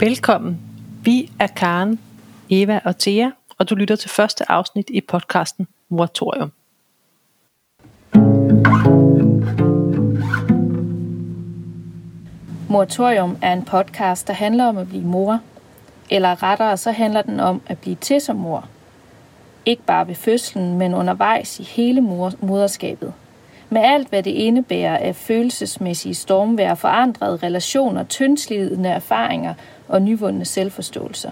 Velkommen. Vi er Karen, Eva og Thea, og du lytter til første afsnit i podcasten Moratorium. Moratorium er en podcast, der handler om at blive mor. Eller rettere, så handler den om at blive til som mor. Ikke bare ved fødslen, men undervejs i hele moderskabet. Med alt, hvad det indebærer af følelsesmæssige stormvær, forandrede relationer, tyndslidende erfaringer og nyvundne selvforståelser.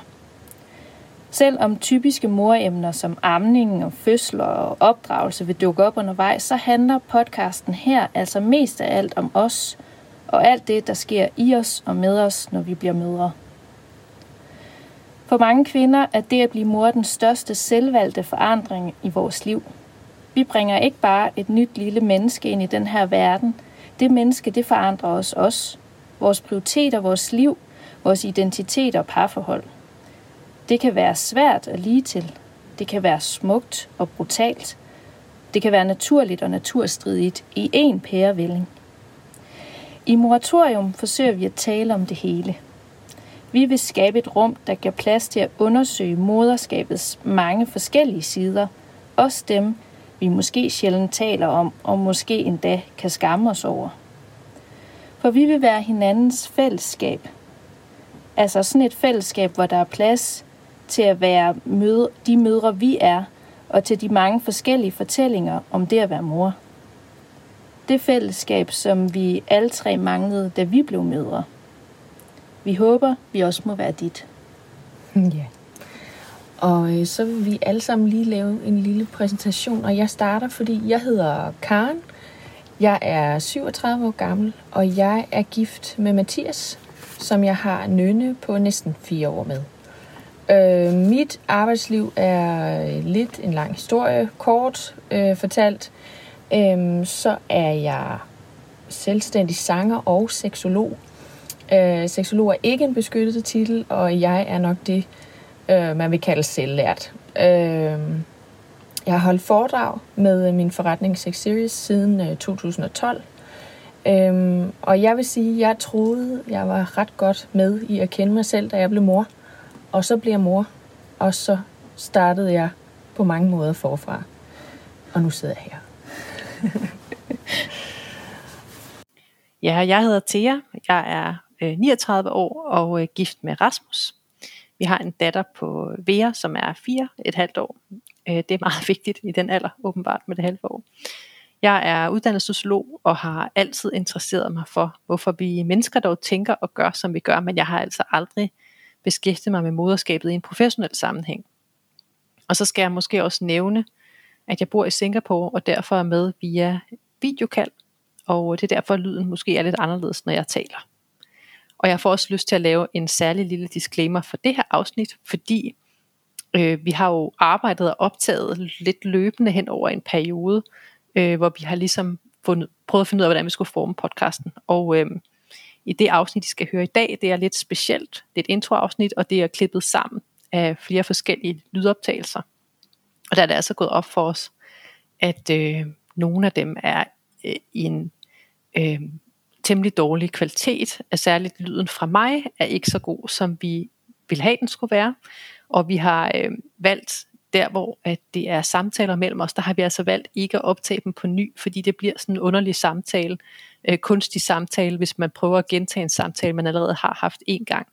Selvom typiske moremner som amning og fødsler og opdragelse vil dukke op undervejs, så handler podcasten her altså mest af alt om os og alt det, der sker i os og med os, når vi bliver mødre. For mange kvinder er det at blive mor den største selvvalgte forandring i vores liv. Vi bringer ikke bare et nyt lille menneske ind i den her verden. Det menneske, det forandrer os også. Vores prioriteter, vores liv, vores identitet og parforhold. Det kan være svært at lige til. Det kan være smukt og brutalt. Det kan være naturligt og naturstridigt i én pærevælling. I moratorium forsøger vi at tale om det hele. Vi vil skabe et rum, der giver plads til at undersøge moderskabets mange forskellige sider, også dem, vi måske sjældent taler om, og måske endda kan skamme os over. For vi vil være hinandens fællesskab. Altså sådan et fællesskab, hvor der er plads til at være møde, de mødre, vi er, og til de mange forskellige fortællinger om det at være mor. Det fællesskab, som vi alle tre manglede, da vi blev mødre. Vi håber, vi også må være dit. Ja. Og øh, så vil vi alle sammen lige lave en lille præsentation, og jeg starter, fordi jeg hedder Karen. Jeg er 37 år gammel, og jeg er gift med Mathias, som jeg har nønne på næsten fire år med. Øh, mit arbejdsliv er øh, lidt en lang historie, kort øh, fortalt. Øh, så er jeg selvstændig sanger og seksolog. Øh, seksolog er ikke en beskyttet titel, og jeg er nok det, øh, man vil kalde selvlært. Øh, jeg har holdt foredrag med øh, min forretning Sex Series siden øh, 2012. Øhm, og jeg vil sige, at jeg troede, jeg var ret godt med i at kende mig selv, da jeg blev mor. Og så blev jeg mor, og så startede jeg på mange måder forfra. Og nu sidder jeg her. ja, jeg hedder Thea. Jeg er øh, 39 år og øh, gift med Rasmus. Vi har en datter på Vera, som er fire et halvt år. Øh, det er meget vigtigt i den alder, åbenbart med det halve år. Jeg er uddannet sociolog og har altid interesseret mig for, hvorfor vi mennesker dog tænker og gør, som vi gør, men jeg har altså aldrig beskæftiget mig med moderskabet i en professionel sammenhæng. Og så skal jeg måske også nævne, at jeg bor i Singapore og derfor er med via videokald, og det er derfor, at lyden måske er lidt anderledes, når jeg taler. Og jeg får også lyst til at lave en særlig lille disclaimer for det her afsnit, fordi øh, vi har jo arbejdet og optaget lidt løbende hen over en periode, øh, hvor vi har ligesom fundet, prøvet at finde ud af, hvordan vi skulle forme podcasten. Og øh, i det afsnit, I skal høre i dag, det er lidt specielt. Det er et introafsnit, og det er klippet sammen af flere forskellige lydoptagelser. Og der er det altså gået op for os, at øh, nogle af dem er øh, i en øh, temmelig dårlig kvalitet, at særligt lyden fra mig er ikke så god, som vi ville have den skulle være. Og vi har øh, valgt der, hvor at det er samtaler mellem os, der har vi altså valgt ikke at optage dem på ny, fordi det bliver sådan en underlig samtale, øh, kunstig samtale, hvis man prøver at gentage en samtale, man allerede har haft en gang.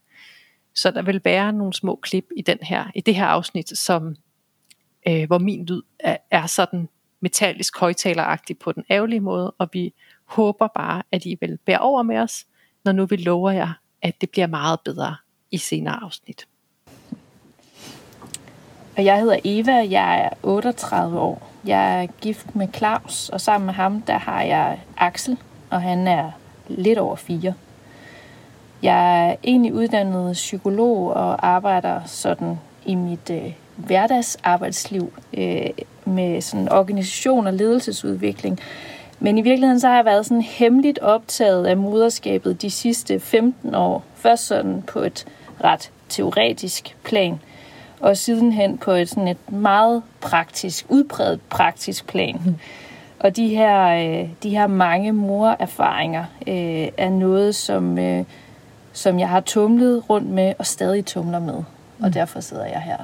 Så der vil være nogle små klip i, den her, i det her afsnit, som, øh, hvor min lyd er, er sådan metallisk højtaleragtig på den ærgerlige måde, og vi håber bare, at I vil bære over med os, når nu vi lover jer, at det bliver meget bedre i senere afsnit. Og jeg hedder Eva, jeg er 38 år. Jeg er gift med Claus, og sammen med ham, der har jeg Axel, og han er lidt over fire. Jeg er egentlig uddannet psykolog og arbejder sådan i mit øh, hverdagsarbejdsliv øh, med sådan organisation og ledelsesudvikling. Men i virkeligheden så har jeg været sådan hemmeligt optaget af moderskabet de sidste 15 år. Først sådan på et ret teoretisk plan, og sidenhen på et sådan et meget praktisk, udbredt praktisk plan. Mm. Og de her, øh, de her mange morerfaringer øh, er noget, som, øh, som jeg har tumlet rundt med og stadig tumler med. Og derfor sidder jeg her.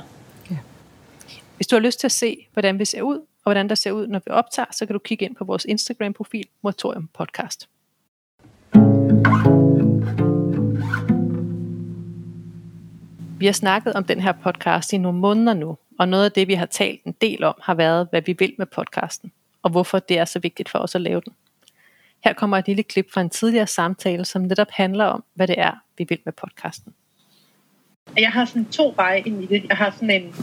Hvis du har lyst til at se, hvordan vi ser ud, og hvordan der ser ud, når vi optager, så kan du kigge ind på vores Instagram-profil, Motorium Podcast. Vi har snakket om den her podcast i nogle måneder nu, og noget af det, vi har talt en del om, har været, hvad vi vil med podcasten, og hvorfor det er så vigtigt for os at lave den. Her kommer et lille klip fra en tidligere samtale, som netop handler om, hvad det er, vi vil med podcasten. Jeg har sådan to veje ind i det. Jeg har sådan en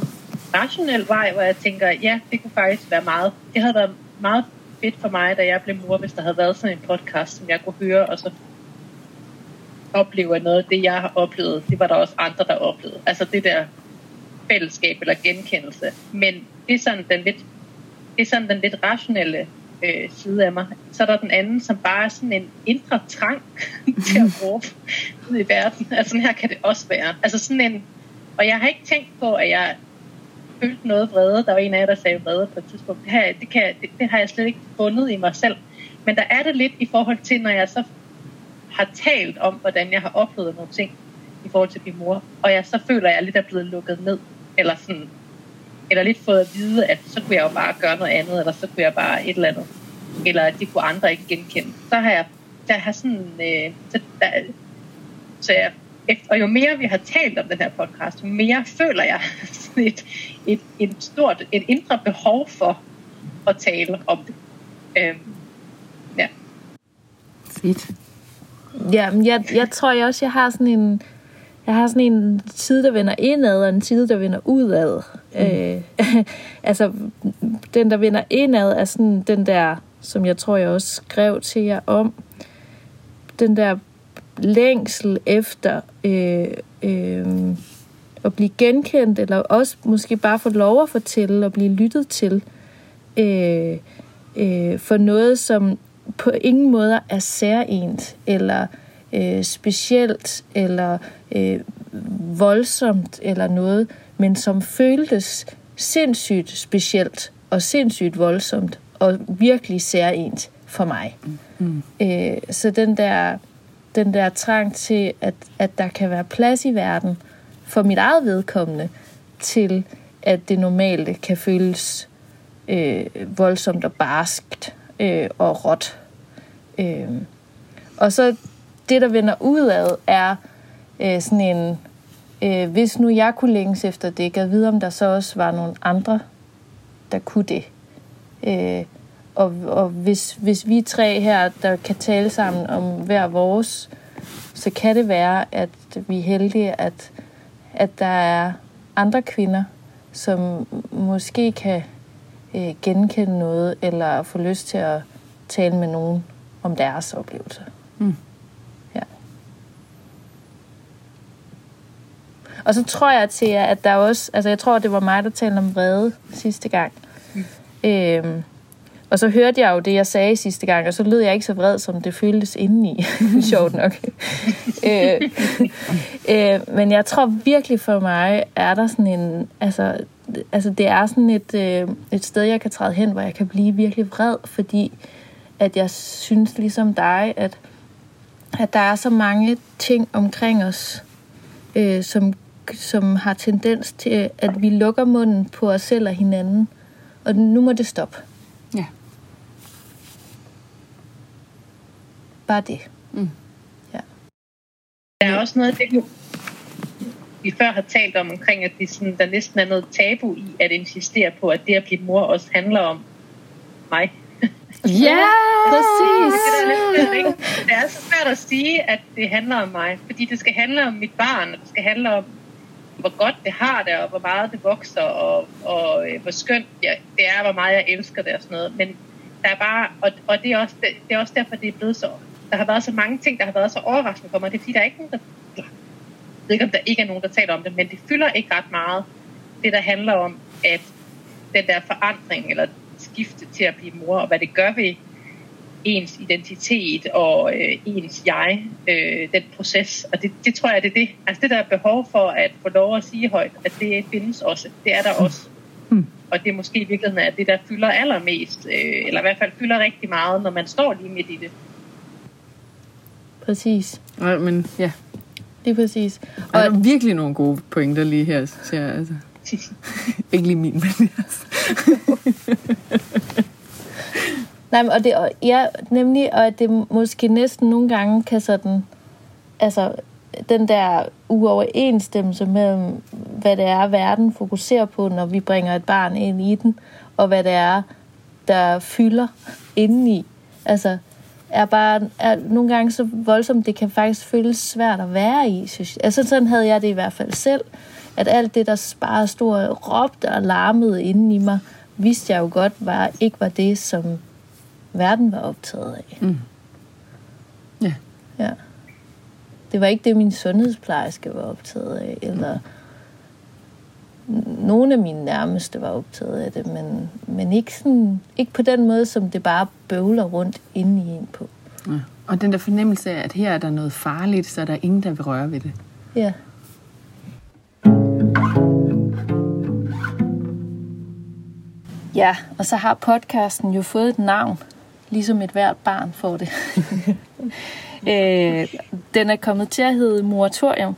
rationel vej, hvor jeg tænker, ja, det kunne faktisk være meget. Det havde været meget fedt for mig, da jeg blev mor, hvis der havde været sådan en podcast, som jeg kunne høre, og så opleve at noget af det, jeg har oplevet, det var der også andre, der oplevede. Altså det der fællesskab eller genkendelse. Men det er sådan den lidt, det er sådan den lidt rationelle øh, side af mig. Så er der den anden, som bare er sådan en indre trang til at råbe ud i verden. Altså sådan her kan det også være. Altså sådan en, og jeg har ikke tænkt på, at jeg følte noget vrede. Der var en af jer, der sagde vrede på et tidspunkt. Det, her, det, kan, det, det har jeg slet ikke fundet i mig selv. Men der er det lidt i forhold til, når jeg så har talt om, hvordan jeg har oplevet nogle ting i forhold til min mor, og jeg så føler, at jeg lidt er blevet lukket ned, eller sådan, eller lidt fået at vide, at så kunne jeg jo bare gøre noget andet, eller så kunne jeg bare et eller andet, eller at det kunne andre ikke genkende. Så har jeg, der har sådan, øh, så, der, så jeg, og jo mere vi har talt om den her podcast, jo mere føler jeg sådan et, et, et stort, et indre behov for at tale om det. Øhm, ja. Fedt. Ja, men jeg, jeg tror jeg også, jeg har sådan en... Jeg har sådan en side, der vender indad, og en side, der vender udad. Mm. Øh, altså, den, der vender indad, er sådan den der, som jeg tror, jeg også skrev til jer om. Den der længsel efter øh, øh, at blive genkendt, eller også måske bare få lov at fortælle og blive lyttet til øh, øh, for noget, som på ingen måde er særligt, eller øh, specielt, eller øh, voldsomt, eller noget, men som føltes sindssygt specielt, og sindssygt voldsomt, og virkelig særligt for mig. Mm. Øh, så den der, den der trang til, at, at der kan være plads i verden, for mit eget vedkommende, til at det normale kan føles øh, voldsomt og barskt øh, og råt. Øh. Og så det, der vender udad, er øh, sådan en, øh, hvis nu jeg kunne længes efter det, kan vide, om der så også var nogle andre, der kunne det. Øh, og og hvis, hvis vi tre her, der kan tale sammen om hver vores, så kan det være, at vi er heldige, at, at der er andre kvinder, som måske kan øh, genkende noget, eller få lyst til at tale med nogen om deres oplevelse. Mm. Ja. Og så tror jeg til, at der også, altså jeg tror, det var mig, der talte om vrede sidste gang. Mm. Øhm, og så hørte jeg jo det, jeg sagde sidste gang, og så lød jeg ikke så vred, som det føltes indeni. Sjovt nok. øh, øh, men jeg tror virkelig for mig, er der sådan en... Altså, altså det er sådan et, øh, et sted, jeg kan træde hen, hvor jeg kan blive virkelig vred, fordi at jeg synes ligesom dig, at, at der er så mange ting omkring os, øh, som, som har tendens til, at vi lukker munden på os selv og hinanden. Og nu må det stoppe. Bare det. Mm. Ja. Der er også noget af det, vi før har talt om omkring, at det sådan, der næsten er noget tabu i at insistere på, at det at blive mor også handler om mig. Ja, præcis. Det, der er det er så svært at sige, at det handler om mig, fordi det skal handle om mit barn, og det skal handle om, hvor godt det har det, og hvor meget det vokser, og, og øh, hvor skønt ja, det er, hvor meget jeg elsker det og sådan noget. Men der er bare, og, og det, er også, det, det er også derfor, det er blevet så, der har været så mange ting, der har været så overraskende for mig. Det er fordi, der er ikke nogen, der, jeg ved ikke, om der ikke er nogen, der taler om det, men det fylder ikke ret meget, det der handler om, at den der forandring, eller skifte til at blive mor, og hvad det gør ved ens identitet og øh, ens jeg, øh, den proces. Og det, det tror jeg, det er det. Altså det der er behov for at få lov at sige højt, at det findes også. Det er der også. Mm. Og det er måske i virkeligheden at det, der fylder allermest, øh, eller i hvert fald fylder rigtig meget, når man står lige midt i det. Præcis. Ja, men ja, det er præcis. Og der er virkelig nogle gode pointer lige her, synes jeg. Altså. Ikke lige min, men jeres. Nej, men, og det, og, ja, nemlig, og at det måske næsten nogle gange kan sådan, altså, den der uoverensstemmelse mellem, hvad det er, verden fokuserer på, når vi bringer et barn ind i den, og hvad det er, der fylder indeni. Altså, er bare er nogle gange så voldsomt, det kan faktisk føles svært at være i. Synes. Altså, sådan havde jeg det i hvert fald selv. At alt det, der bare stod og råbte og larmede inden i mig, vidste jeg jo godt, var, ikke var det, som verden var optaget af. Mm. Ja. Ja. Det var ikke det, min sundhedsplejerske var optaget af, eller nogle af mine nærmeste var optaget af det, men, men ikke, sådan, ikke på den måde, som det bare bøvler rundt inde i en på. ja. Og den der fornemmelse af, at her er der noget farligt, så er der ingen, der vil røre ved det. Ja. Ja, og så har podcasten jo fået et navn, ligesom et hvert barn får det. øh, den er kommet til at hedde Moratorium,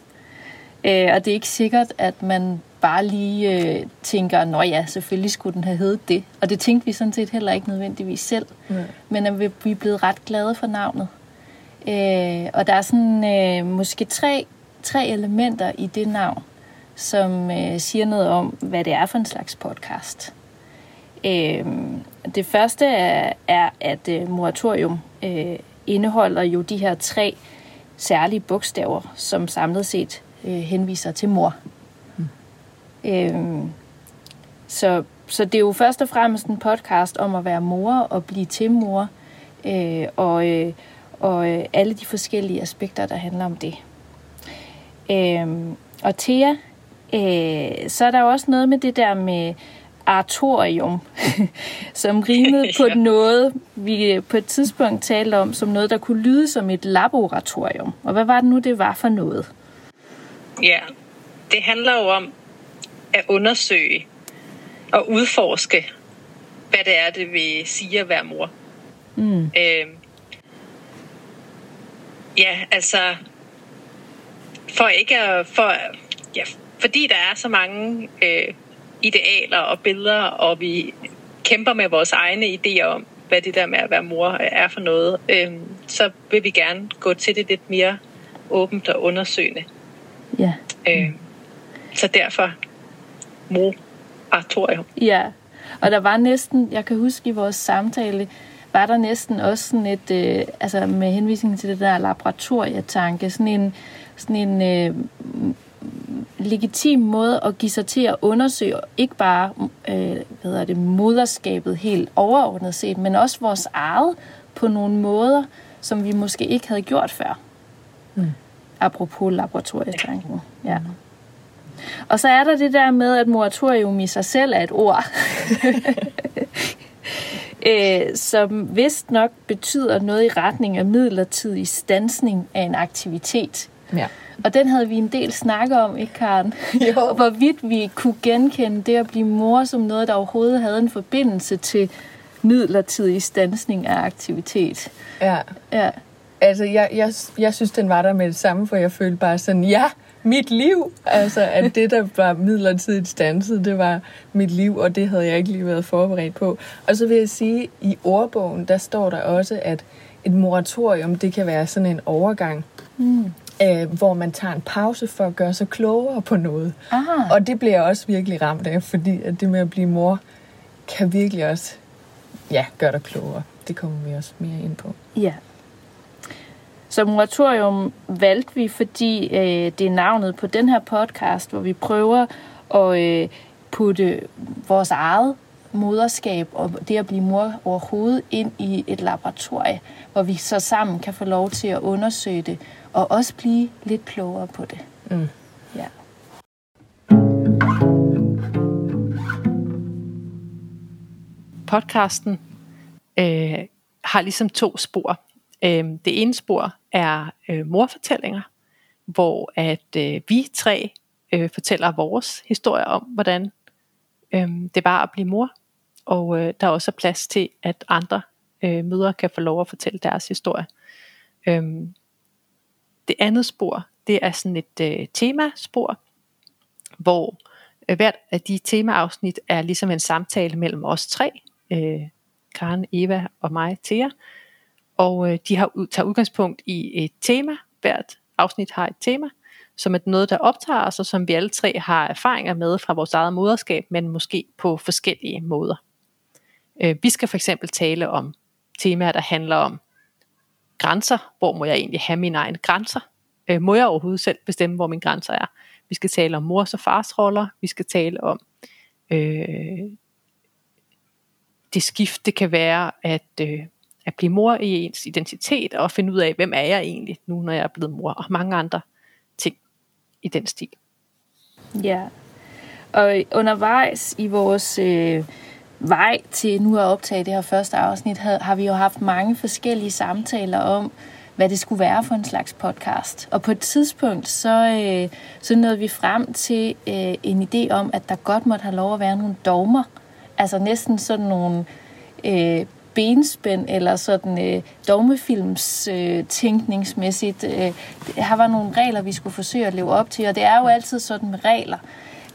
øh, og det er ikke sikkert, at man bare lige øh, tænker, nå ja, selvfølgelig skulle den have heddet det. Og det tænkte vi sådan set heller ikke nødvendigvis selv. Nej. Men at vi, vi er blevet ret glade for navnet. Øh, og der er sådan øh, måske tre, tre elementer i det navn, som øh, siger noget om, hvad det er for en slags podcast. Øh, det første er, er at øh, moratorium øh, indeholder jo de her tre særlige bogstaver, som samlet set øh, henviser til mor. Øhm, så, så det er jo først og fremmest en podcast om at være mor og blive til mor, øh, og, øh, og øh, alle de forskellige aspekter, der handler om det. Øhm, og Thea, øh, så er der jo også noget med det der med artorium, som rimede på noget, vi på et tidspunkt talte om, som noget, der kunne lyde som et laboratorium. Og hvad var det nu, det var for noget? Ja, det handler jo om at undersøge og udforske, hvad det er, det vil sige at være mor. Mm. Øh, ja, altså, for ikke at, for, ja, fordi der er så mange øh, idealer og billeder, og vi kæmper med vores egne idéer om, hvad det der med at være mor er for noget, øh, så vil vi gerne gå til det lidt mere åbent og undersøgende. Ja. Øh, så derfor moratorium. Ja, og der var næsten, jeg kan huske i vores samtale, var der næsten også sådan et, øh, altså med henvisning til det der laboratorietanke, sådan en, sådan en øh, legitim måde at give sig til at undersøge, ikke bare øh, hvad hedder det, moderskabet helt overordnet set, men også vores eget på nogle måder, som vi måske ikke havde gjort før. Mm. Apropos laboratorietanken. Ja. Og så er der det der med, at moratorium i sig selv er et ord. øh, som vist nok betyder noget i retning af midlertidig stansning af en aktivitet. Ja. Og den havde vi en del snakket om, ikke Karen? Jo. Hvorvidt vi kunne genkende det at blive mor som noget, der overhovedet havde en forbindelse til midlertidig stansning af aktivitet. ja. Ja, Altså, jeg, jeg, jeg synes, den var der med det samme, for jeg følte bare sådan, ja, mit liv. Altså, at det, der var midlertidigt stanset, det var mit liv, og det havde jeg ikke lige været forberedt på. Og så vil jeg sige, i ordbogen, der står der også, at et moratorium, det kan være sådan en overgang, mm. øh, hvor man tager en pause for at gøre sig klogere på noget. ah, Og det bliver jeg også virkelig ramt af, fordi at det med at blive mor, kan virkelig også ja, gøre dig klogere. Det kommer vi også mere ind på. Ja. Så moratorium valgte vi, fordi øh, det er navnet på den her podcast, hvor vi prøver at øh, putte vores eget moderskab og det at blive mor overhovedet ind i et laboratorie, hvor vi så sammen kan få lov til at undersøge det og også blive lidt klogere på det. Mm. Ja. podcasten øh, har ligesom to spor. Øh, det ene spor er øh, morfortællinger, hvor at øh, vi tre øh, fortæller vores historie om, hvordan øh, det var at blive mor. Og øh, der er også plads til, at andre øh, mødre kan få lov at fortælle deres historie. Øh, det andet spor, det er sådan et øh, temaspor, hvor øh, hvert af de temaafsnit er ligesom en samtale mellem os tre, øh, Karen, Eva og mig, Thea. Og øh, de har tager udgangspunkt i et tema. Hvert afsnit har et tema, som er noget, der optager os, og som vi alle tre har erfaringer med fra vores eget moderskab, men måske på forskellige måder. Øh, vi skal for eksempel tale om temaer, der handler om grænser. Hvor må jeg egentlig have mine egne grænser? Øh, må jeg overhovedet selv bestemme, hvor mine grænser er? Vi skal tale om mors og fars roller. Vi skal tale om øh, det skift, det kan være at, øh, at blive mor i ens identitet og finde ud af, hvem er jeg egentlig nu, når jeg er blevet mor, og mange andre ting i den stil. Ja, og undervejs i vores øh, vej til nu at optage det her første afsnit, har, har vi jo haft mange forskellige samtaler om, hvad det skulle være for en slags podcast. Og på et tidspunkt, så, øh, så nåede vi frem til øh, en idé om, at der godt måtte have lov at være nogle dogmer. Altså næsten sådan nogle øh, benspænd eller sådan øh, dogmefilms øh, tænkningsmæssigt. Øh, her var nogle regler, vi skulle forsøge at leve op til, og det er jo altid sådan med regler,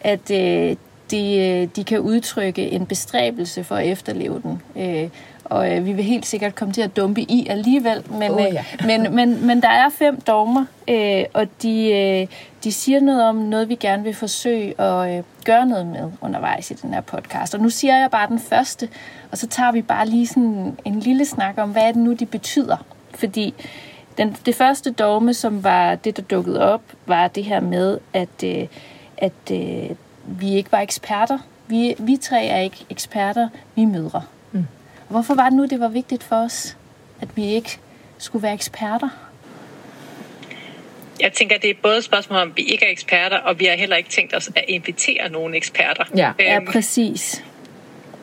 at øh, de, øh, de kan udtrykke en bestræbelse for at efterleve den. Øh, og øh, vi vil helt sikkert komme til at dumpe i alligevel, men, oh, ja. øh, men, men, men der er fem dogmer, øh, og de, øh, de siger noget om noget, vi gerne vil forsøge at øh, gøre noget med undervejs i den her podcast. Og nu siger jeg bare den første, og så tager vi bare lige sådan en lille snak om, hvad er det nu, de betyder. Fordi den, det første dogme, som var det, der dukkede op, var det her med, at, øh, at øh, vi ikke var eksperter. Vi, vi tre er ikke eksperter, vi er mødre. Hvorfor var det nu, det var vigtigt for os, at vi ikke skulle være eksperter? Jeg tænker, det er både et spørgsmål om, vi ikke er eksperter, og vi har heller ikke tænkt os at invitere nogle eksperter. Ja, øhm, ja præcis.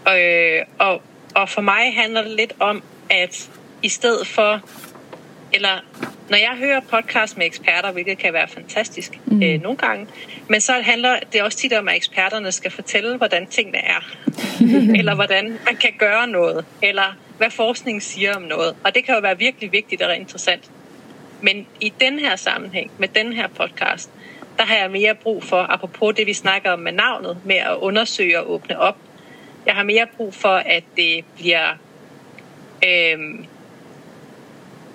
Og, øh, og, og for mig handler det lidt om, at i stedet for, eller når jeg hører podcast med eksperter, hvilket kan være fantastisk mm. øh, nogle gange, men så handler det også tit om, at eksperterne skal fortælle, hvordan tingene er. eller hvordan man kan gøre noget. Eller hvad forskningen siger om noget. Og det kan jo være virkelig vigtigt og interessant. Men i den her sammenhæng, med den her podcast, der har jeg mere brug for, apropos det vi snakker om med navnet, med at undersøge og åbne op. Jeg har mere brug for, at det bliver øh,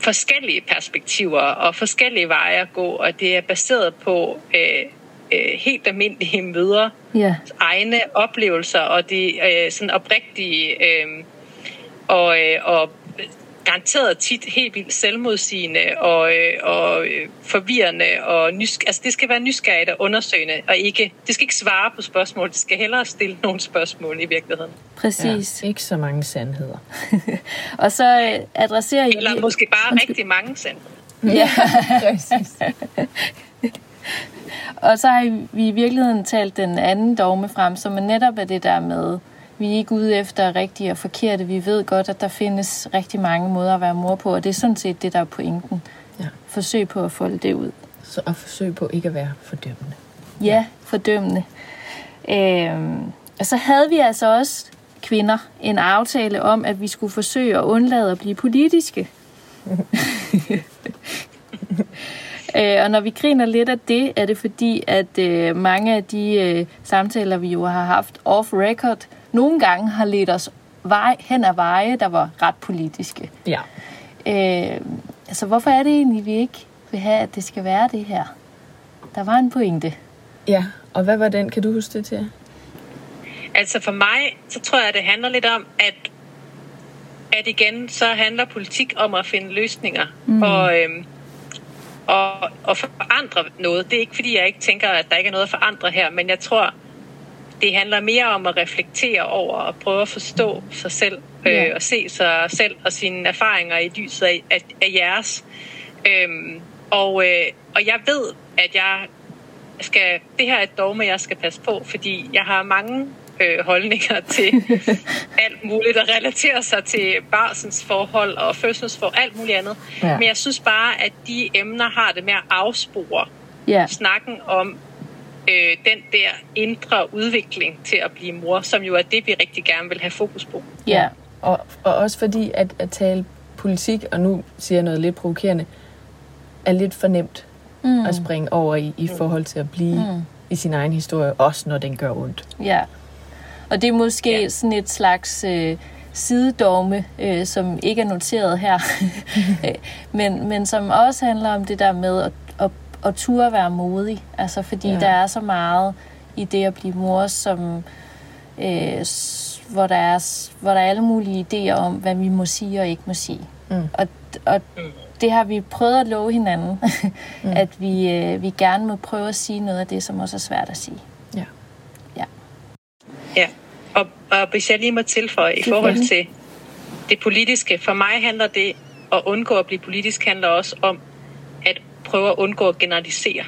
forskellige perspektiver og forskellige veje at gå, og det er baseret på øh, øh, helt almindelige møder, yeah. egne oplevelser og de øh, sådan oprigtige øh, og, øh, og garanteret tit helt vildt selvmodsigende og, øh, og øh, forvirrende og nysk- altså det skal være nysgerrigt og undersøgende og ikke det skal ikke svare på spørgsmål, det skal hellere stille nogle spørgsmål i virkeligheden. Præcis. Ja, ikke så mange sandheder. og så øh, adresserer I Eller måske bare Undskyld. rigtig mange sandheder. Ja, præcis. og så har vi i virkeligheden talt den anden dogme frem, som er netop er det der med, vi er ikke ude efter rigtige og forkerte. Vi ved godt, at der findes rigtig mange måder at være mor på, og det er sådan set det, der er pointen. Ja. Forsøg på at folde det ud. Så at forsøge på ikke at være fordømmende. Ja, fordømmende. Øhm, og så havde vi altså også kvinder en aftale om, at vi skulle forsøge at undlade at blive politiske. Øh, og når vi griner lidt af det, er det fordi, at øh, mange af de øh, samtaler, vi jo har haft off-record, nogle gange har ledt os vej, hen ad veje, der var ret politiske. Ja. Øh, altså, hvorfor er det egentlig, vi ikke vil have, at det skal være det her? Der var en pointe. Ja, og hvad var den? Kan du huske det til? Altså for mig, så tror jeg, at det handler lidt om, at, at igen, så handler politik om at finde løsninger. Mm. Og, øhm, og, og forandre noget. Det er ikke, fordi jeg ikke tænker, at der ikke er noget at forandre her, men jeg tror, det handler mere om at reflektere over og prøve at forstå sig selv øh, ja. og se sig selv og sine erfaringer i lyset af, af, af jeres. Øhm, og, øh, og jeg ved, at jeg skal, det her er et dogme, jeg skal passe på, fordi jeg har mange øh, holdninger til alt muligt, der relaterer sig til barsens forhold og fødselsforhold, alt muligt andet. Ja. Men jeg synes bare, at de emner har det med at afspore ja. snakken om øh, den der indre udvikling til at blive mor, som jo er det, vi rigtig gerne vil have fokus på. Ja, og, og også fordi at, at tale politik, og nu siger jeg noget lidt provokerende, er lidt for nemt. mm. at springe over i, i forhold til at blive mm. i sin egen historie, også når den gør ondt. Ja, og det er måske ja. sådan et slags øh, sidedogme, øh, som ikke er noteret her, men, men som også handler om det der med at, at, at turde være modig. Altså fordi ja. der er så meget i det at blive mor, som øh, hvor, der er, hvor der er alle mulige idéer om, hvad vi må sige og ikke må sige. Mm. Og, og det har vi prøvet at love hinanden, mm. at vi, øh, vi gerne må prøve at sige noget af det, som også er svært at sige. Ja. Ja. Ja, og, og hvis jeg lige må tilføje i forhold til det politiske, for mig handler det at undgå at blive politisk, handler også om at prøve at undgå at generalisere.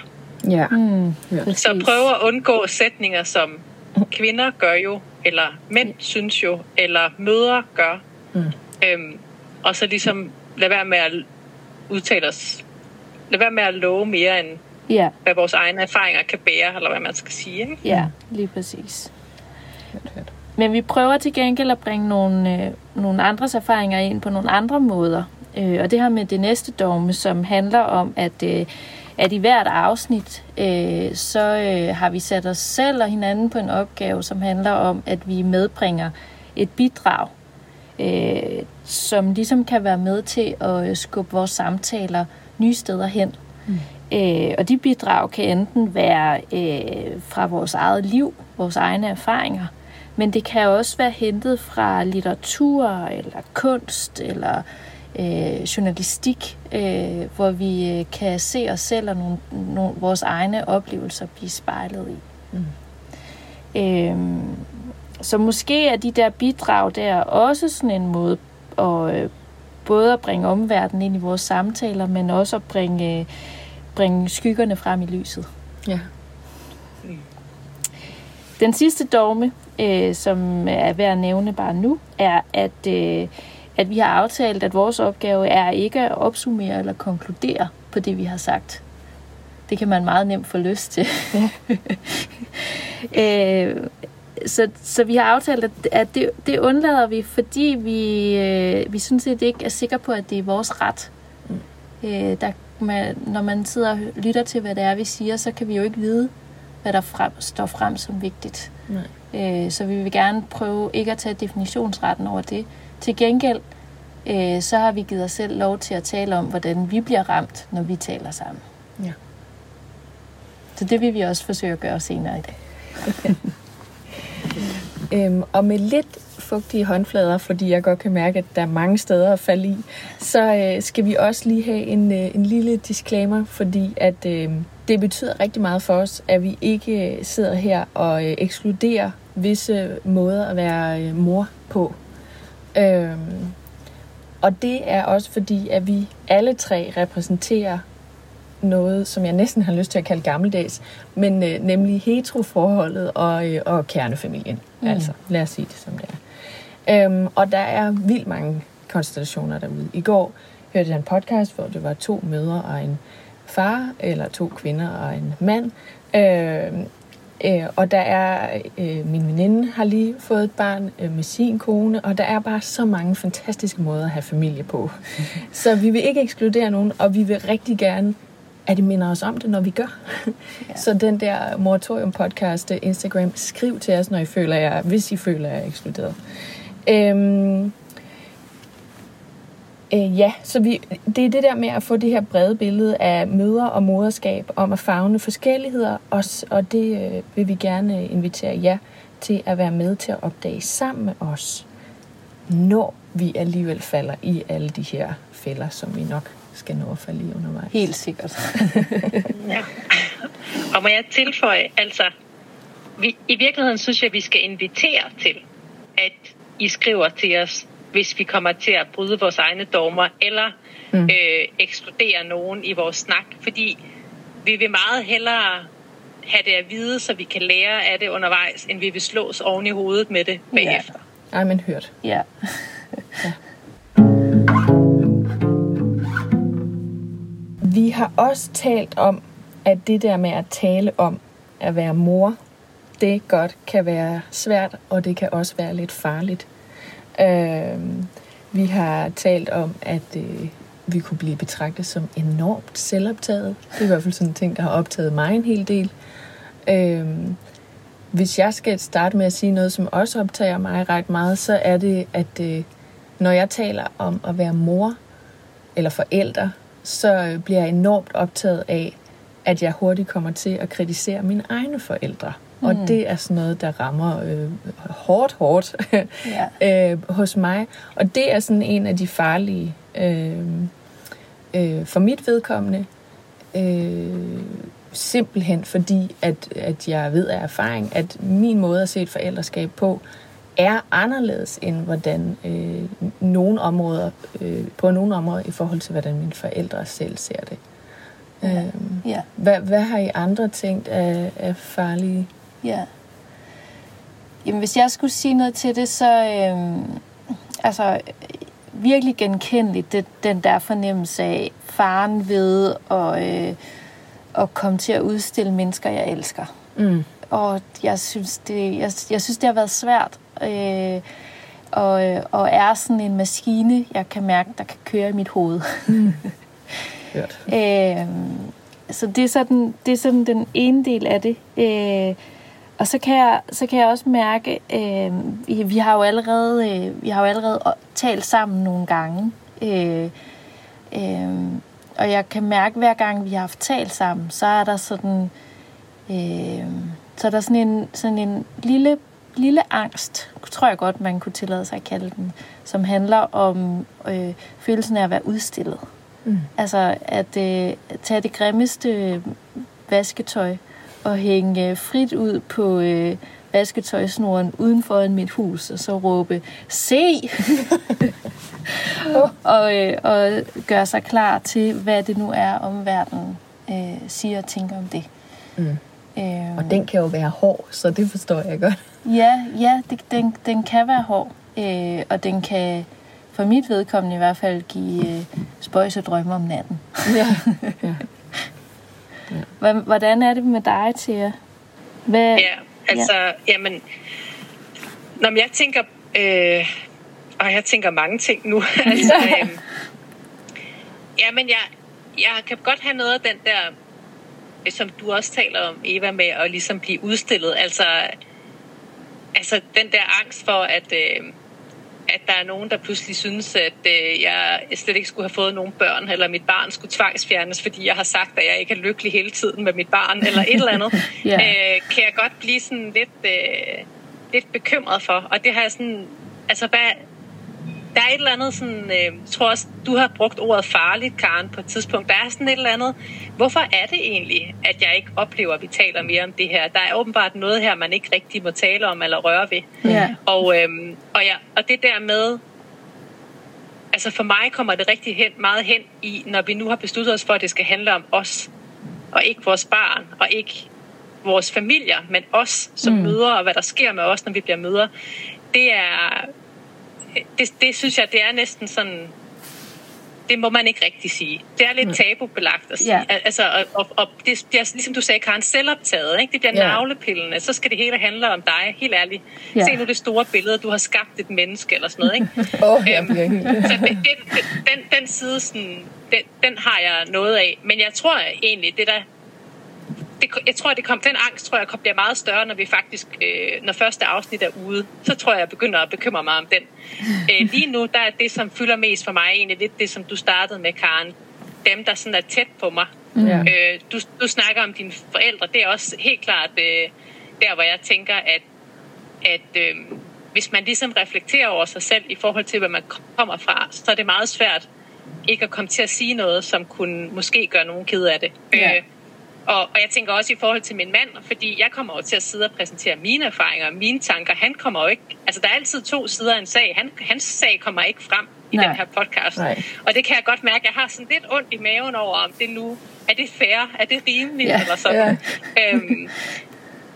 Ja. Mm, ja. Så prøve at undgå sætninger som kvinder gør jo, eller mænd synes jo, eller mødre gør. Mm. Øhm, og så ligesom lade være med at udtale os, lade være med at love mere end ja. hvad vores egne erfaringer kan bære, eller hvad man skal sige. Ikke? Ja, lige præcis. Men vi prøver til gengæld at bringe nogle, øh, nogle andres erfaringer ind på nogle andre måder. Øh, og det her med det næste dogme, som handler om, at, øh, at i hvert afsnit, øh, så øh, har vi sat os selv og hinanden på en opgave, som handler om, at vi medbringer et bidrag, øh, som ligesom kan være med til at øh, skubbe vores samtaler nye steder hen. Mm. Øh, og de bidrag kan enten være øh, fra vores eget liv, vores egne erfaringer, men det kan også være hentet fra litteratur eller kunst eller øh, journalistik, øh, hvor vi øh, kan se os selv og nogle, nogle, vores egne oplevelser blive spejlet i. Mm. Øh, så måske er de der bidrag der også sådan en måde at øh, både at bringe omverdenen ind i vores samtaler, men også at bringe, bringe skyggerne frem i lyset. Ja. Den sidste dogme, øh, som er værd at nævne bare nu, er, at, øh, at vi har aftalt, at vores opgave er ikke at opsummere eller konkludere på det, vi har sagt. Det kan man meget nemt få lyst til. Øh, så, så vi har aftalt, at, at det, det undlader vi, fordi vi, øh, vi synes set ikke er sikre på, at det er vores ret. Mm. Øh, der, man, når man sidder og lytter til, hvad det er, vi siger, så kan vi jo ikke vide, hvad der frem, står frem som vigtigt. Nej. Øh, så vi vil gerne prøve ikke at tage definitionsretten over det. Til gengæld, øh, så har vi givet os selv lov til at tale om, hvordan vi bliver ramt, når vi taler sammen. Ja. Så det vil vi også forsøge at gøre senere i dag. øhm, og med lidt fugtige håndflader, fordi jeg godt kan mærke, at der er mange steder at falde i, så øh, skal vi også lige have en, øh, en lille disclaimer, fordi at øh, det betyder rigtig meget for os, at vi ikke sidder her og øh, ekskluderer visse måder at være øh, mor på. Øhm, og det er også fordi, at vi alle tre repræsenterer noget, som jeg næsten har lyst til at kalde gammeldags, men øh, nemlig heteroforholdet og, øh, og kernefamilien. Mm. Altså, lad os sige det som det er. Øhm, og der er vildt mange konstellationer derude. I går hørte jeg en podcast, hvor det var to mødre og en far, eller to kvinder og en mand. Øh, øh, og der er, øh, min veninde har lige fået et barn øh, med sin kone, og der er bare så mange fantastiske måder at have familie på. så vi vil ikke ekskludere nogen, og vi vil rigtig gerne at det minder os om det, når vi gør. Ja. Så den der moratorium podcast Instagram, skriv til os, når I føler jer, hvis I føler jer ekskluderet. Øhm, Øh, ja, så vi, det er det der med at få det her brede billede af mødre og moderskab, om at fagne forskelligheder, og, og det øh, vil vi gerne invitere jer til at være med til at opdage sammen med os, når vi alligevel falder i alle de her fælder, som vi nok skal nå at falde i undervejs. Helt sikkert. ja. Og må jeg tilføje, altså, vi, i virkeligheden synes jeg, at vi skal invitere til, at I skriver til os, hvis vi kommer til at bryde vores egne dogmer, eller mm. øh, ekskludere nogen i vores snak, fordi vi vil meget hellere have det at vide, så vi kan lære af det undervejs, end vi vil slås oven i hovedet med det bagefter. Ja. Ej, men hørt. Ja. ja. Vi har også talt om, at det der med at tale om at være mor, det godt kan være svært, og det kan også være lidt farligt. Øh, vi har talt om, at øh, vi kunne blive betragtet som enormt selvoptaget. Det er i hvert fald sådan en ting, der har optaget mig en hel del. Øh, hvis jeg skal starte med at sige noget, som også optager mig ret meget, så er det, at øh, når jeg taler om at være mor eller forældre, så øh, bliver jeg enormt optaget af, at jeg hurtigt kommer til at kritisere mine egne forældre. Mm. Og det er sådan noget, der rammer øh, hårdt, hårdt ja. øh, hos mig. Og det er sådan en af de farlige øh, øh, for mit vedkommende. Øh, simpelthen fordi, at, at jeg ved af erfaring, at min måde at se et forældreskab på, er anderledes end hvordan øh, nogle områder, øh, på nogle områder i forhold til, hvordan mine forældre selv ser det. Ja. Øhm, ja. Hvad, hvad har I andre tænkt af, af farlige? Ja. Jamen, hvis jeg skulle sige noget til det, så øh, altså virkelig genkendeligt, det, den der fornemmelse af faren ved at, øh, at komme til at udstille mennesker, jeg elsker. Mm. Og jeg synes, det, jeg, jeg synes, det har været svært. Øh, og, og er sådan en maskine, jeg kan mærke, der kan køre i mit hoved. Mm. øh, så det er, sådan, det er sådan den ene del af det. Øh, og så kan jeg, så kan jeg også mærke, øh, vi, vi har jo allerede, øh, vi har jo allerede talt sammen nogle gange. Øh, øh, og jeg kan mærke, hver gang vi har haft talt sammen, så er der sådan, øh, så er der sådan en, sådan en lille, lille angst, tror jeg godt, man kunne tillade sig at kalde den, som handler om øh, følelsen af at være udstillet. Mm. Altså at øh, tage det grimmeste vasketøj og hænge frit ud på øh, vasketøjsnoren uden for mit hus, og så råbe, se! og, øh, og gøre sig klar til, hvad det nu er, om verden øh, siger og tænker om det. Mm. Øh, og den kan jo være hård, så det forstår jeg godt. Ja, ja det, den, den kan være hård, øh, og den kan for mit vedkommende i hvert fald give øh, spøjse drømme om natten. ja. ja. Ja. Hvordan er det med dig, Thea? Hvad, ja, altså, ja. jamen, når jeg tænker, øh, og jeg tænker mange ting nu, altså, øh, jamen, jeg, jeg kan godt have noget af den der, som du også taler om, Eva, med at ligesom blive udstillet, altså, altså den der angst for, at, øh, at der er nogen, der pludselig synes, at øh, jeg slet ikke skulle have fået nogen børn, eller mit barn skulle tvangsfjernes, fordi jeg har sagt, at jeg ikke er lykkelig hele tiden med mit barn, eller et eller andet, yeah. øh, kan jeg godt blive sådan lidt, øh, lidt bekymret for. Og det har jeg sådan, altså hvad, der er et eller andet sådan, øh, jeg tror også, du har brugt ordet farligt, Karen, på et tidspunkt. Der er sådan et eller andet, hvorfor er det egentlig, at jeg ikke oplever, at vi taler mere om det her? Der er åbenbart noget her, man ikke rigtig må tale om eller røre ved. Ja. Og, øh, og, ja, og det der med, altså for mig kommer det rigtig hen, meget hen i, når vi nu har besluttet os for, at det skal handle om os, og ikke vores barn, og ikke vores familier, men os som mm. mødre, og hvad der sker med os, når vi bliver mødre. Det er, det, det synes jeg, det er næsten sådan det må man ikke rigtig sige. Det er lidt mm. tabubelagt at sige. Ja. Altså, og, og, og det bliver, ligesom du sagde, Karen, selvoptaget. Ikke? Det bliver ja. navlepillende. Så skal det hele handle om dig, helt ærligt. Ja. Se nu det store billede, du har skabt et menneske, eller sådan noget. Ikke? oh, øhm, så det, det, den, den side, sådan, den, den har jeg noget af. Men jeg tror egentlig, det der det, jeg tror, det kom, den angst tror jeg bliver meget større, når vi faktisk, øh, når første afsnit er ude. Så tror jeg, jeg begynder at bekymre mig om den. Øh, lige nu, der er det, som fylder mest for mig, egentlig lidt det, som du startede med, Karen. Dem, der sådan er tæt på mig. Mm. Øh, du, du snakker om dine forældre. Det er også helt klart øh, der, hvor jeg tænker, at, at øh, hvis man ligesom reflekterer over sig selv i forhold til, hvad man kommer fra, så er det meget svært ikke at komme til at sige noget, som kunne måske gøre nogen ked af det. Ja. Øh, og, og jeg tænker også i forhold til min mand, fordi jeg kommer jo til at sidde og præsentere mine erfaringer og mine tanker. Han kommer jo ikke... Altså, der er altid to sider af en sag. Han, hans sag kommer ikke frem i Nej. den her podcast. Nej. Og det kan jeg godt mærke. Jeg har sådan lidt ondt i maven over, om det nu... Er det fair? Er det rimeligt? Ja. Eller sådan. Ja. Øhm,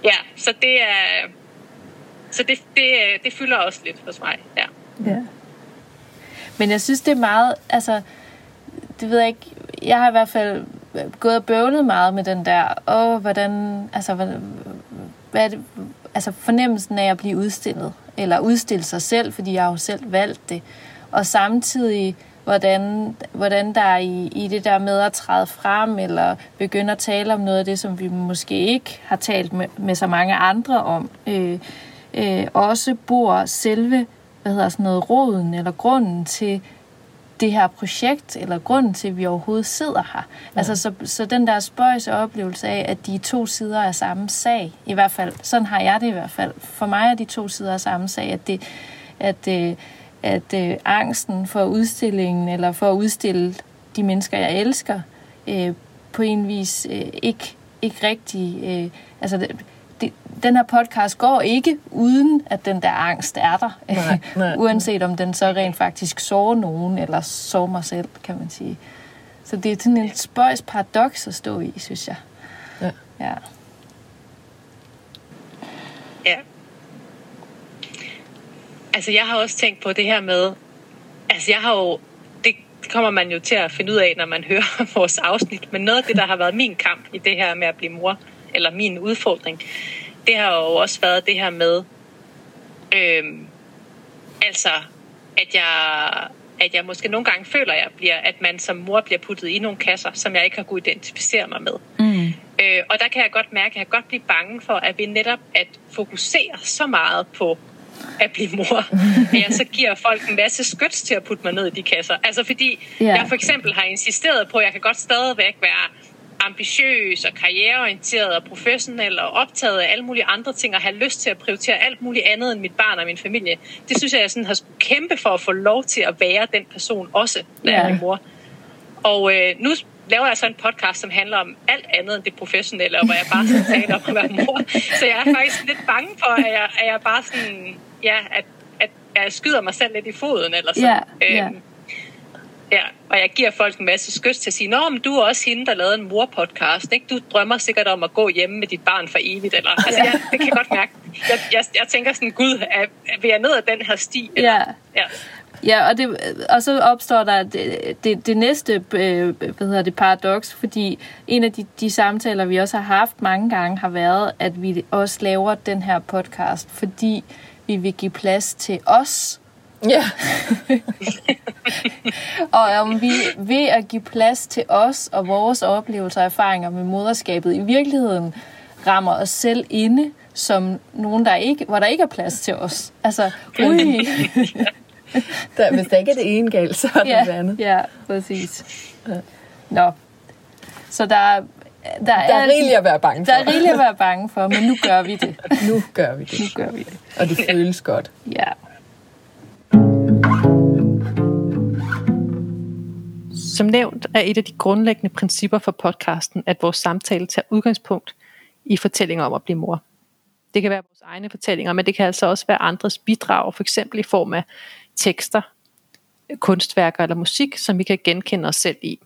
ja, så det er... Så det, det, det fylder også lidt hos mig. Ja. ja. Men jeg synes, det er meget... Altså, det ved jeg ikke... Jeg har i hvert fald gået og bøvlet meget med den der, åh, hvordan, altså, hvad, hvad er det, altså fornemmelsen af at blive udstillet, eller udstille sig selv, fordi jeg har jo selv valgt det, og samtidig hvordan, hvordan der er i, i det der med at træde frem, eller begynde at tale om noget af det, som vi måske ikke har talt med, med så mange andre om, øh, øh, også bor selve hvad hedder sådan noget, roden eller grunden til det her projekt, eller grunden til, at vi overhovedet sidder her. Ja. Altså, så, så den der spøjse oplevelse af, at de to sider af samme sag, i hvert fald, sådan har jeg det i hvert fald. For mig er de to sider af samme sag, at det, at, øh, at, øh, angsten for udstillingen, eller for at udstille de mennesker, jeg elsker, øh, på en vis øh, ikke, ikke rigtig... Øh, altså, det, den her podcast går ikke uden, at den der angst er der. Nej, nej. Uanset om den så rent faktisk sårer nogen, eller sårer mig selv, kan man sige. Så det er sådan en spøjs paradoks at stå i, synes jeg. Ja. Ja. ja. Altså, jeg har også tænkt på det her med... Altså, jeg har jo... Det kommer man jo til at finde ud af, når man hører vores afsnit. Men noget af det, der har været min kamp i det her med at blive mor, eller min udfordring, det har jo også været det her med, øhm, altså, at jeg, at jeg måske nogle gange føler, at, jeg bliver, at man som mor bliver puttet i nogle kasser, som jeg ikke har kunnet identificere mig med. Mm. Øh, og der kan jeg godt mærke, at jeg kan godt blive bange for, at vi netop at fokusere så meget på at blive mor, at jeg så giver folk en masse skyts til at putte mig ned i de kasser. Altså fordi yeah. jeg for eksempel har insisteret på, at jeg kan godt stadigvæk være ambitiøs og karriereorienteret og professionel og optaget af alle mulige andre ting og have lyst til at prioritere alt muligt andet end mit barn og min familie. Det synes jeg, jeg sådan har skulle kæmpe for at få lov til at være den person også, når ja. er mor. Og øh, nu laver jeg så en podcast, som handler om alt andet end det professionelle, og hvor jeg bare skal tale om at være mor. Så jeg er faktisk lidt bange for, at jeg, at jeg bare sådan, ja, at, at jeg skyder mig selv lidt i foden, eller sådan. Ja. Øhm, Ja, og jeg giver folk en masse skyst til at sige, Nå, men du er også hende, der lavede en mor-podcast, ikke? Du drømmer sikkert om at gå hjemme med dit barn for evigt, eller... Altså, ja. jeg, det kan jeg godt mærke. Jeg, jeg, jeg tænker sådan, gud, er, vil jeg ned ad den her sti? Eller? Ja. ja. Ja, og, det, og så opstår der det, det, det næste øh, hvad hedder det, paradoks, fordi en af de, de samtaler, vi også har haft mange gange, har været, at vi også laver den her podcast, fordi vi vil give plads til os, Ja. og om vi ved at give plads til os og vores oplevelser og erfaringer med moderskabet i virkeligheden rammer os selv inde som nogen, der ikke, hvor der ikke er plads til os. Altså, ui. der, hvis der ikke er det ene galt, så er det ja, det andet. Ja, præcis. Ja. Nå. Så der er der, der er, er rigeligt at være bange for. Der er rigeligt at være bange for, men nu gør vi det. Nu gør vi det. Nu gør vi det. Og det føles godt. Ja. Som nævnt er et af de grundlæggende principper for podcasten, at vores samtale tager udgangspunkt i fortællinger om at blive mor. Det kan være vores egne fortællinger, men det kan altså også være andres bidrag, for eksempel i form af tekster, kunstværker eller musik, som vi kan genkende os selv i.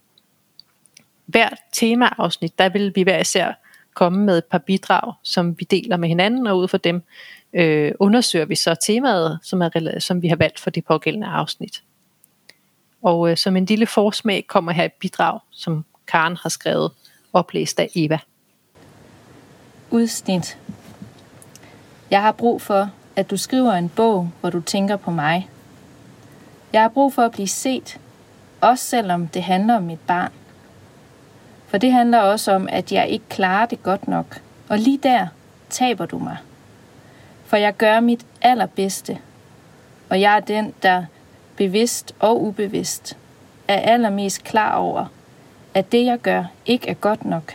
Hvert temaafsnit, der vil vi hver især komme med et par bidrag, som vi deler med hinanden, og ud fra dem øh, undersøger vi så temaet, som, er, som vi har valgt for det pågældende afsnit. Og øh, som en lille forsmag kommer her et bidrag, som Karen har skrevet, oplæst af Eva. Udsnit. Jeg har brug for, at du skriver en bog, hvor du tænker på mig. Jeg har brug for at blive set, også selvom det handler om mit barn. For det handler også om, at jeg ikke klarer det godt nok. Og lige der taber du mig. For jeg gør mit allerbedste. Og jeg er den, der bevidst og ubevidst, er allermest klar over, at det jeg gør ikke er godt nok.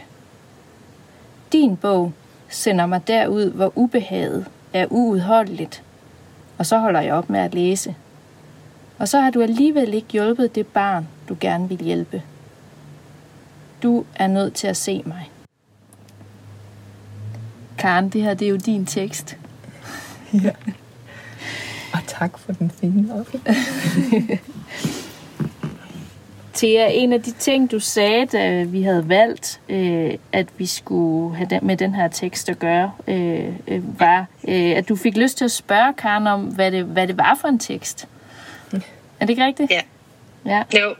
Din bog sender mig derud, hvor ubehaget er uudholdeligt, og så holder jeg op med at læse. Og så har du alligevel ikke hjulpet det barn, du gerne vil hjælpe. Du er nødt til at se mig. Karen, det her det er jo din tekst. Ja. Tak for den fine op. Thea, en af de ting, du sagde, da vi havde valgt, øh, at vi skulle have den, med den her tekst at gøre, øh, øh, var, øh, at du fik lyst til at spørge Karen om, hvad det, hvad det var for en tekst. Er det ikke rigtigt? Ja. Ja. Jo.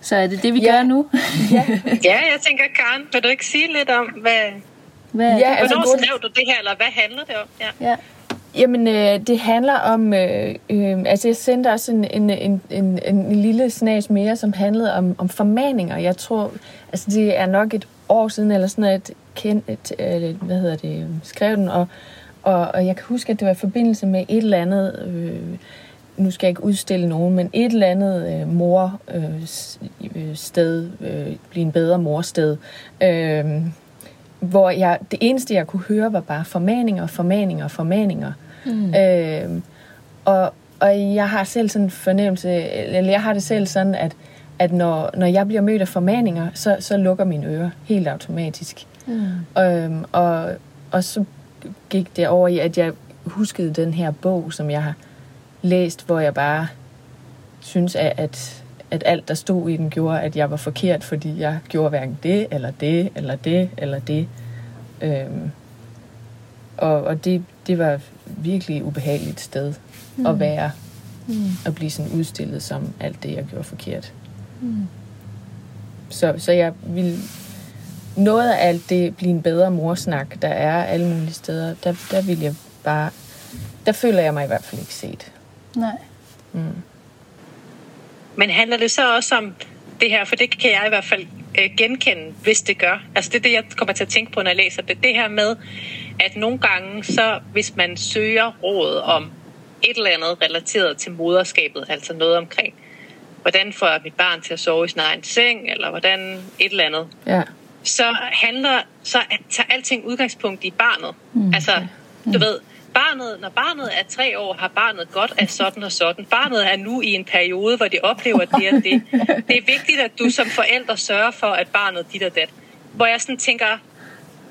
Så er det det, vi ja. gør nu? ja. ja, jeg tænker, Karen, vil du ikke sige lidt om, hvad, hvad ja, altså, Hvornår skrev du det her, eller hvad handler det om? Ja. ja. Jamen, øh, det handler om... Øh, øh, altså, jeg sendte også en, en, en, en, en lille snas mere, som handlede om, om formaninger. Jeg tror, altså det er nok et år siden, eller sådan noget, kendt, et, øh, hvad hedder det, skrev den, og, og, og jeg kan huske, at det var i forbindelse med et eller andet... Øh, nu skal jeg ikke udstille nogen, men et eller andet øh, mor øh, øh sted, øh, blive en bedre morsted, øh, hvor jeg, det eneste, jeg kunne høre, var bare formaninger, formaninger, formaninger. Mm. Øh, og, og jeg har selv sådan en fornemmelse, eller jeg har det selv sådan, at, at når, når jeg bliver mødt af formaninger, så, så lukker mine ører helt automatisk. Mm. Øh, og, og så gik det over i, at jeg huskede den her bog, som jeg har læst, hvor jeg bare synes, at, at, at alt, der stod i den, gjorde, at jeg var forkert, fordi jeg gjorde hverken det, eller det, eller det, eller det. Øhm, og og det, det var virkelig et ubehageligt sted mm. at være. Mm. At blive sådan udstillet som alt det, jeg gjorde forkert. Mm. Så, så jeg vil noget af alt det blive en bedre morsnak, der er alle mulige steder, der, der vil jeg bare, der føler jeg mig i hvert fald ikke set. Nej. Mm. Men handler det så også om det her, for det kan jeg i hvert fald øh, genkende, hvis det gør. Altså det er det, jeg kommer til at tænke på, når jeg læser det. Det her med, at nogle gange, så hvis man søger råd om et eller andet relateret til moderskabet, altså noget omkring, hvordan får jeg mit barn til at sove i sin egen seng, eller hvordan et eller andet, ja. så handler, så tager alting udgangspunkt i barnet. Mm. Altså, du mm. ved, barnet, når barnet er tre år, har barnet godt af sådan og sådan. Barnet er nu i en periode, hvor det oplever det og det. Det er vigtigt, at du som forælder sørger for, at barnet dit og dat. Hvor jeg sådan tænker,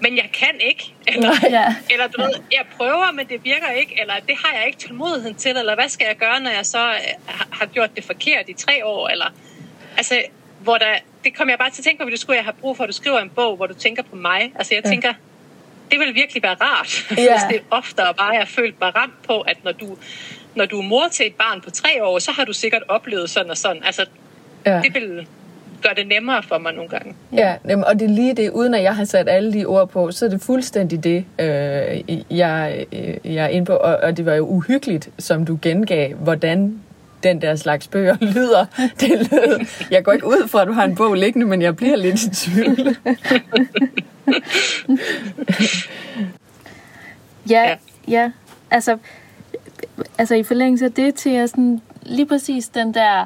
men jeg kan ikke. Eller, ja. eller du ved, jeg prøver, men det virker ikke. Eller det har jeg ikke tålmodigheden til. Eller hvad skal jeg gøre, når jeg så øh, har gjort det forkert i tre år? Eller, altså, hvor der, det kommer jeg bare til at tænke på, hvad du skulle jeg have brug for, at du skriver en bog, hvor du tænker på mig. Altså jeg ja. Det vil virkelig være rart, ja. hvis det oftere bare er følt mig ramt på, at når du, når du er mor til et barn på tre år, så har du sikkert oplevet sådan og sådan. Altså, ja. det vil gøre det nemmere for mig nogle gange. Ja, og det er lige det, uden at jeg har sat alle de ord på, så er det fuldstændig det, øh, jeg, øh, jeg er inde på. Og, og det var jo uhyggeligt, som du gengav, hvordan den der slags bøger lyder. Det lyder. Jeg går ikke ud fra, at du har en bog liggende, men jeg bliver lidt i tvivl. ja, ja. Altså, altså i forlængelse af det til at sådan, lige præcis den der,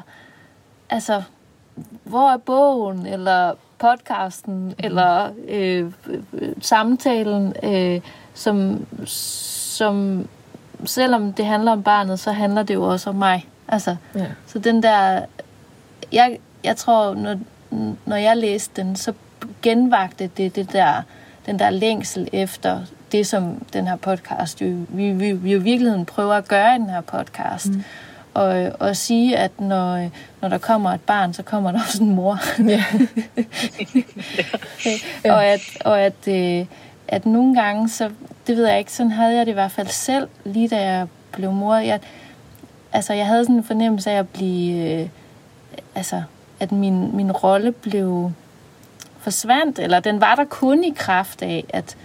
altså, hvor er bogen, eller podcasten, mm. eller øh, samtalen, øh, som, som selvom det handler om barnet, så handler det jo også om mig. Altså, ja. så den der, jeg, jeg tror, når, når jeg læste den, så genvagte det, det der, den der længsel efter det, som den her podcast, jo, vi, vi, vi jo i virkeligheden prøver at gøre i den her podcast. Mm. Og, og sige, at når, når der kommer et barn, så kommer der også en mor. Ja. og at, og at, øh, at nogle gange, så det ved jeg ikke, sådan havde jeg det i hvert fald selv, lige da jeg blev mor. Jeg, altså, jeg havde sådan en fornemmelse af at blive, øh, altså, at min, min rolle blev forsvandt, eller den var der kun i kraft af, at,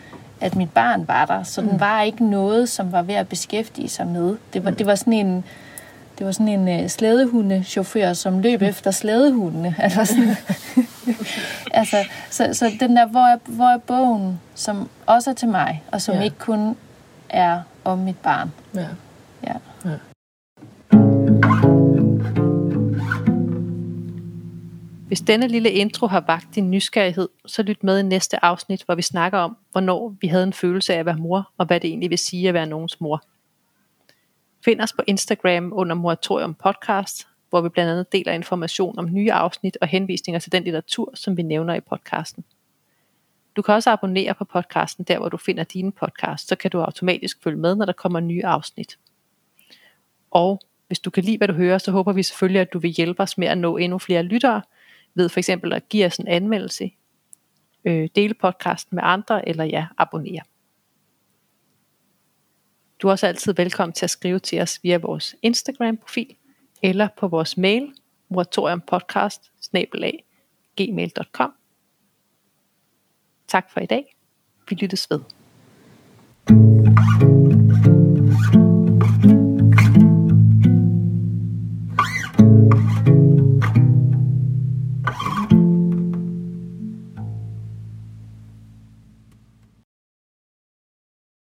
at mit barn var der. Så mm. den var ikke noget, som var ved at beskæftige sig med. Det var, mm. det var sådan en, det var sådan en uh, slædehundechauffør, som løb mm. efter slædehundene. Altså, sådan, altså, så, så den der, hvor er, hvor er bogen, som også er til mig, og som ja. ikke kun er om mit barn. Ja. Hvis denne lille intro har vagt din nysgerrighed, så lyt med i næste afsnit, hvor vi snakker om, hvornår vi havde en følelse af at være mor, og hvad det egentlig vil sige at være nogens mor. Find os på Instagram under Moratorium Podcast, hvor vi blandt andet deler information om nye afsnit og henvisninger til den litteratur, som vi nævner i podcasten. Du kan også abonnere på podcasten der, hvor du finder dine podcasts, så kan du automatisk følge med, når der kommer nye afsnit. Og hvis du kan lide, hvad du hører, så håber vi selvfølgelig, at du vil hjælpe os med at nå endnu flere lyttere, ved for eksempel at give os en anmeldelse, øh, dele podcasten med andre, eller ja, abonnere. Du er også altid velkommen til at skrive til os via vores Instagram-profil, eller på vores mail, moratoriumpodcast gmail.com. Tak for i dag. Vi lyttes ved.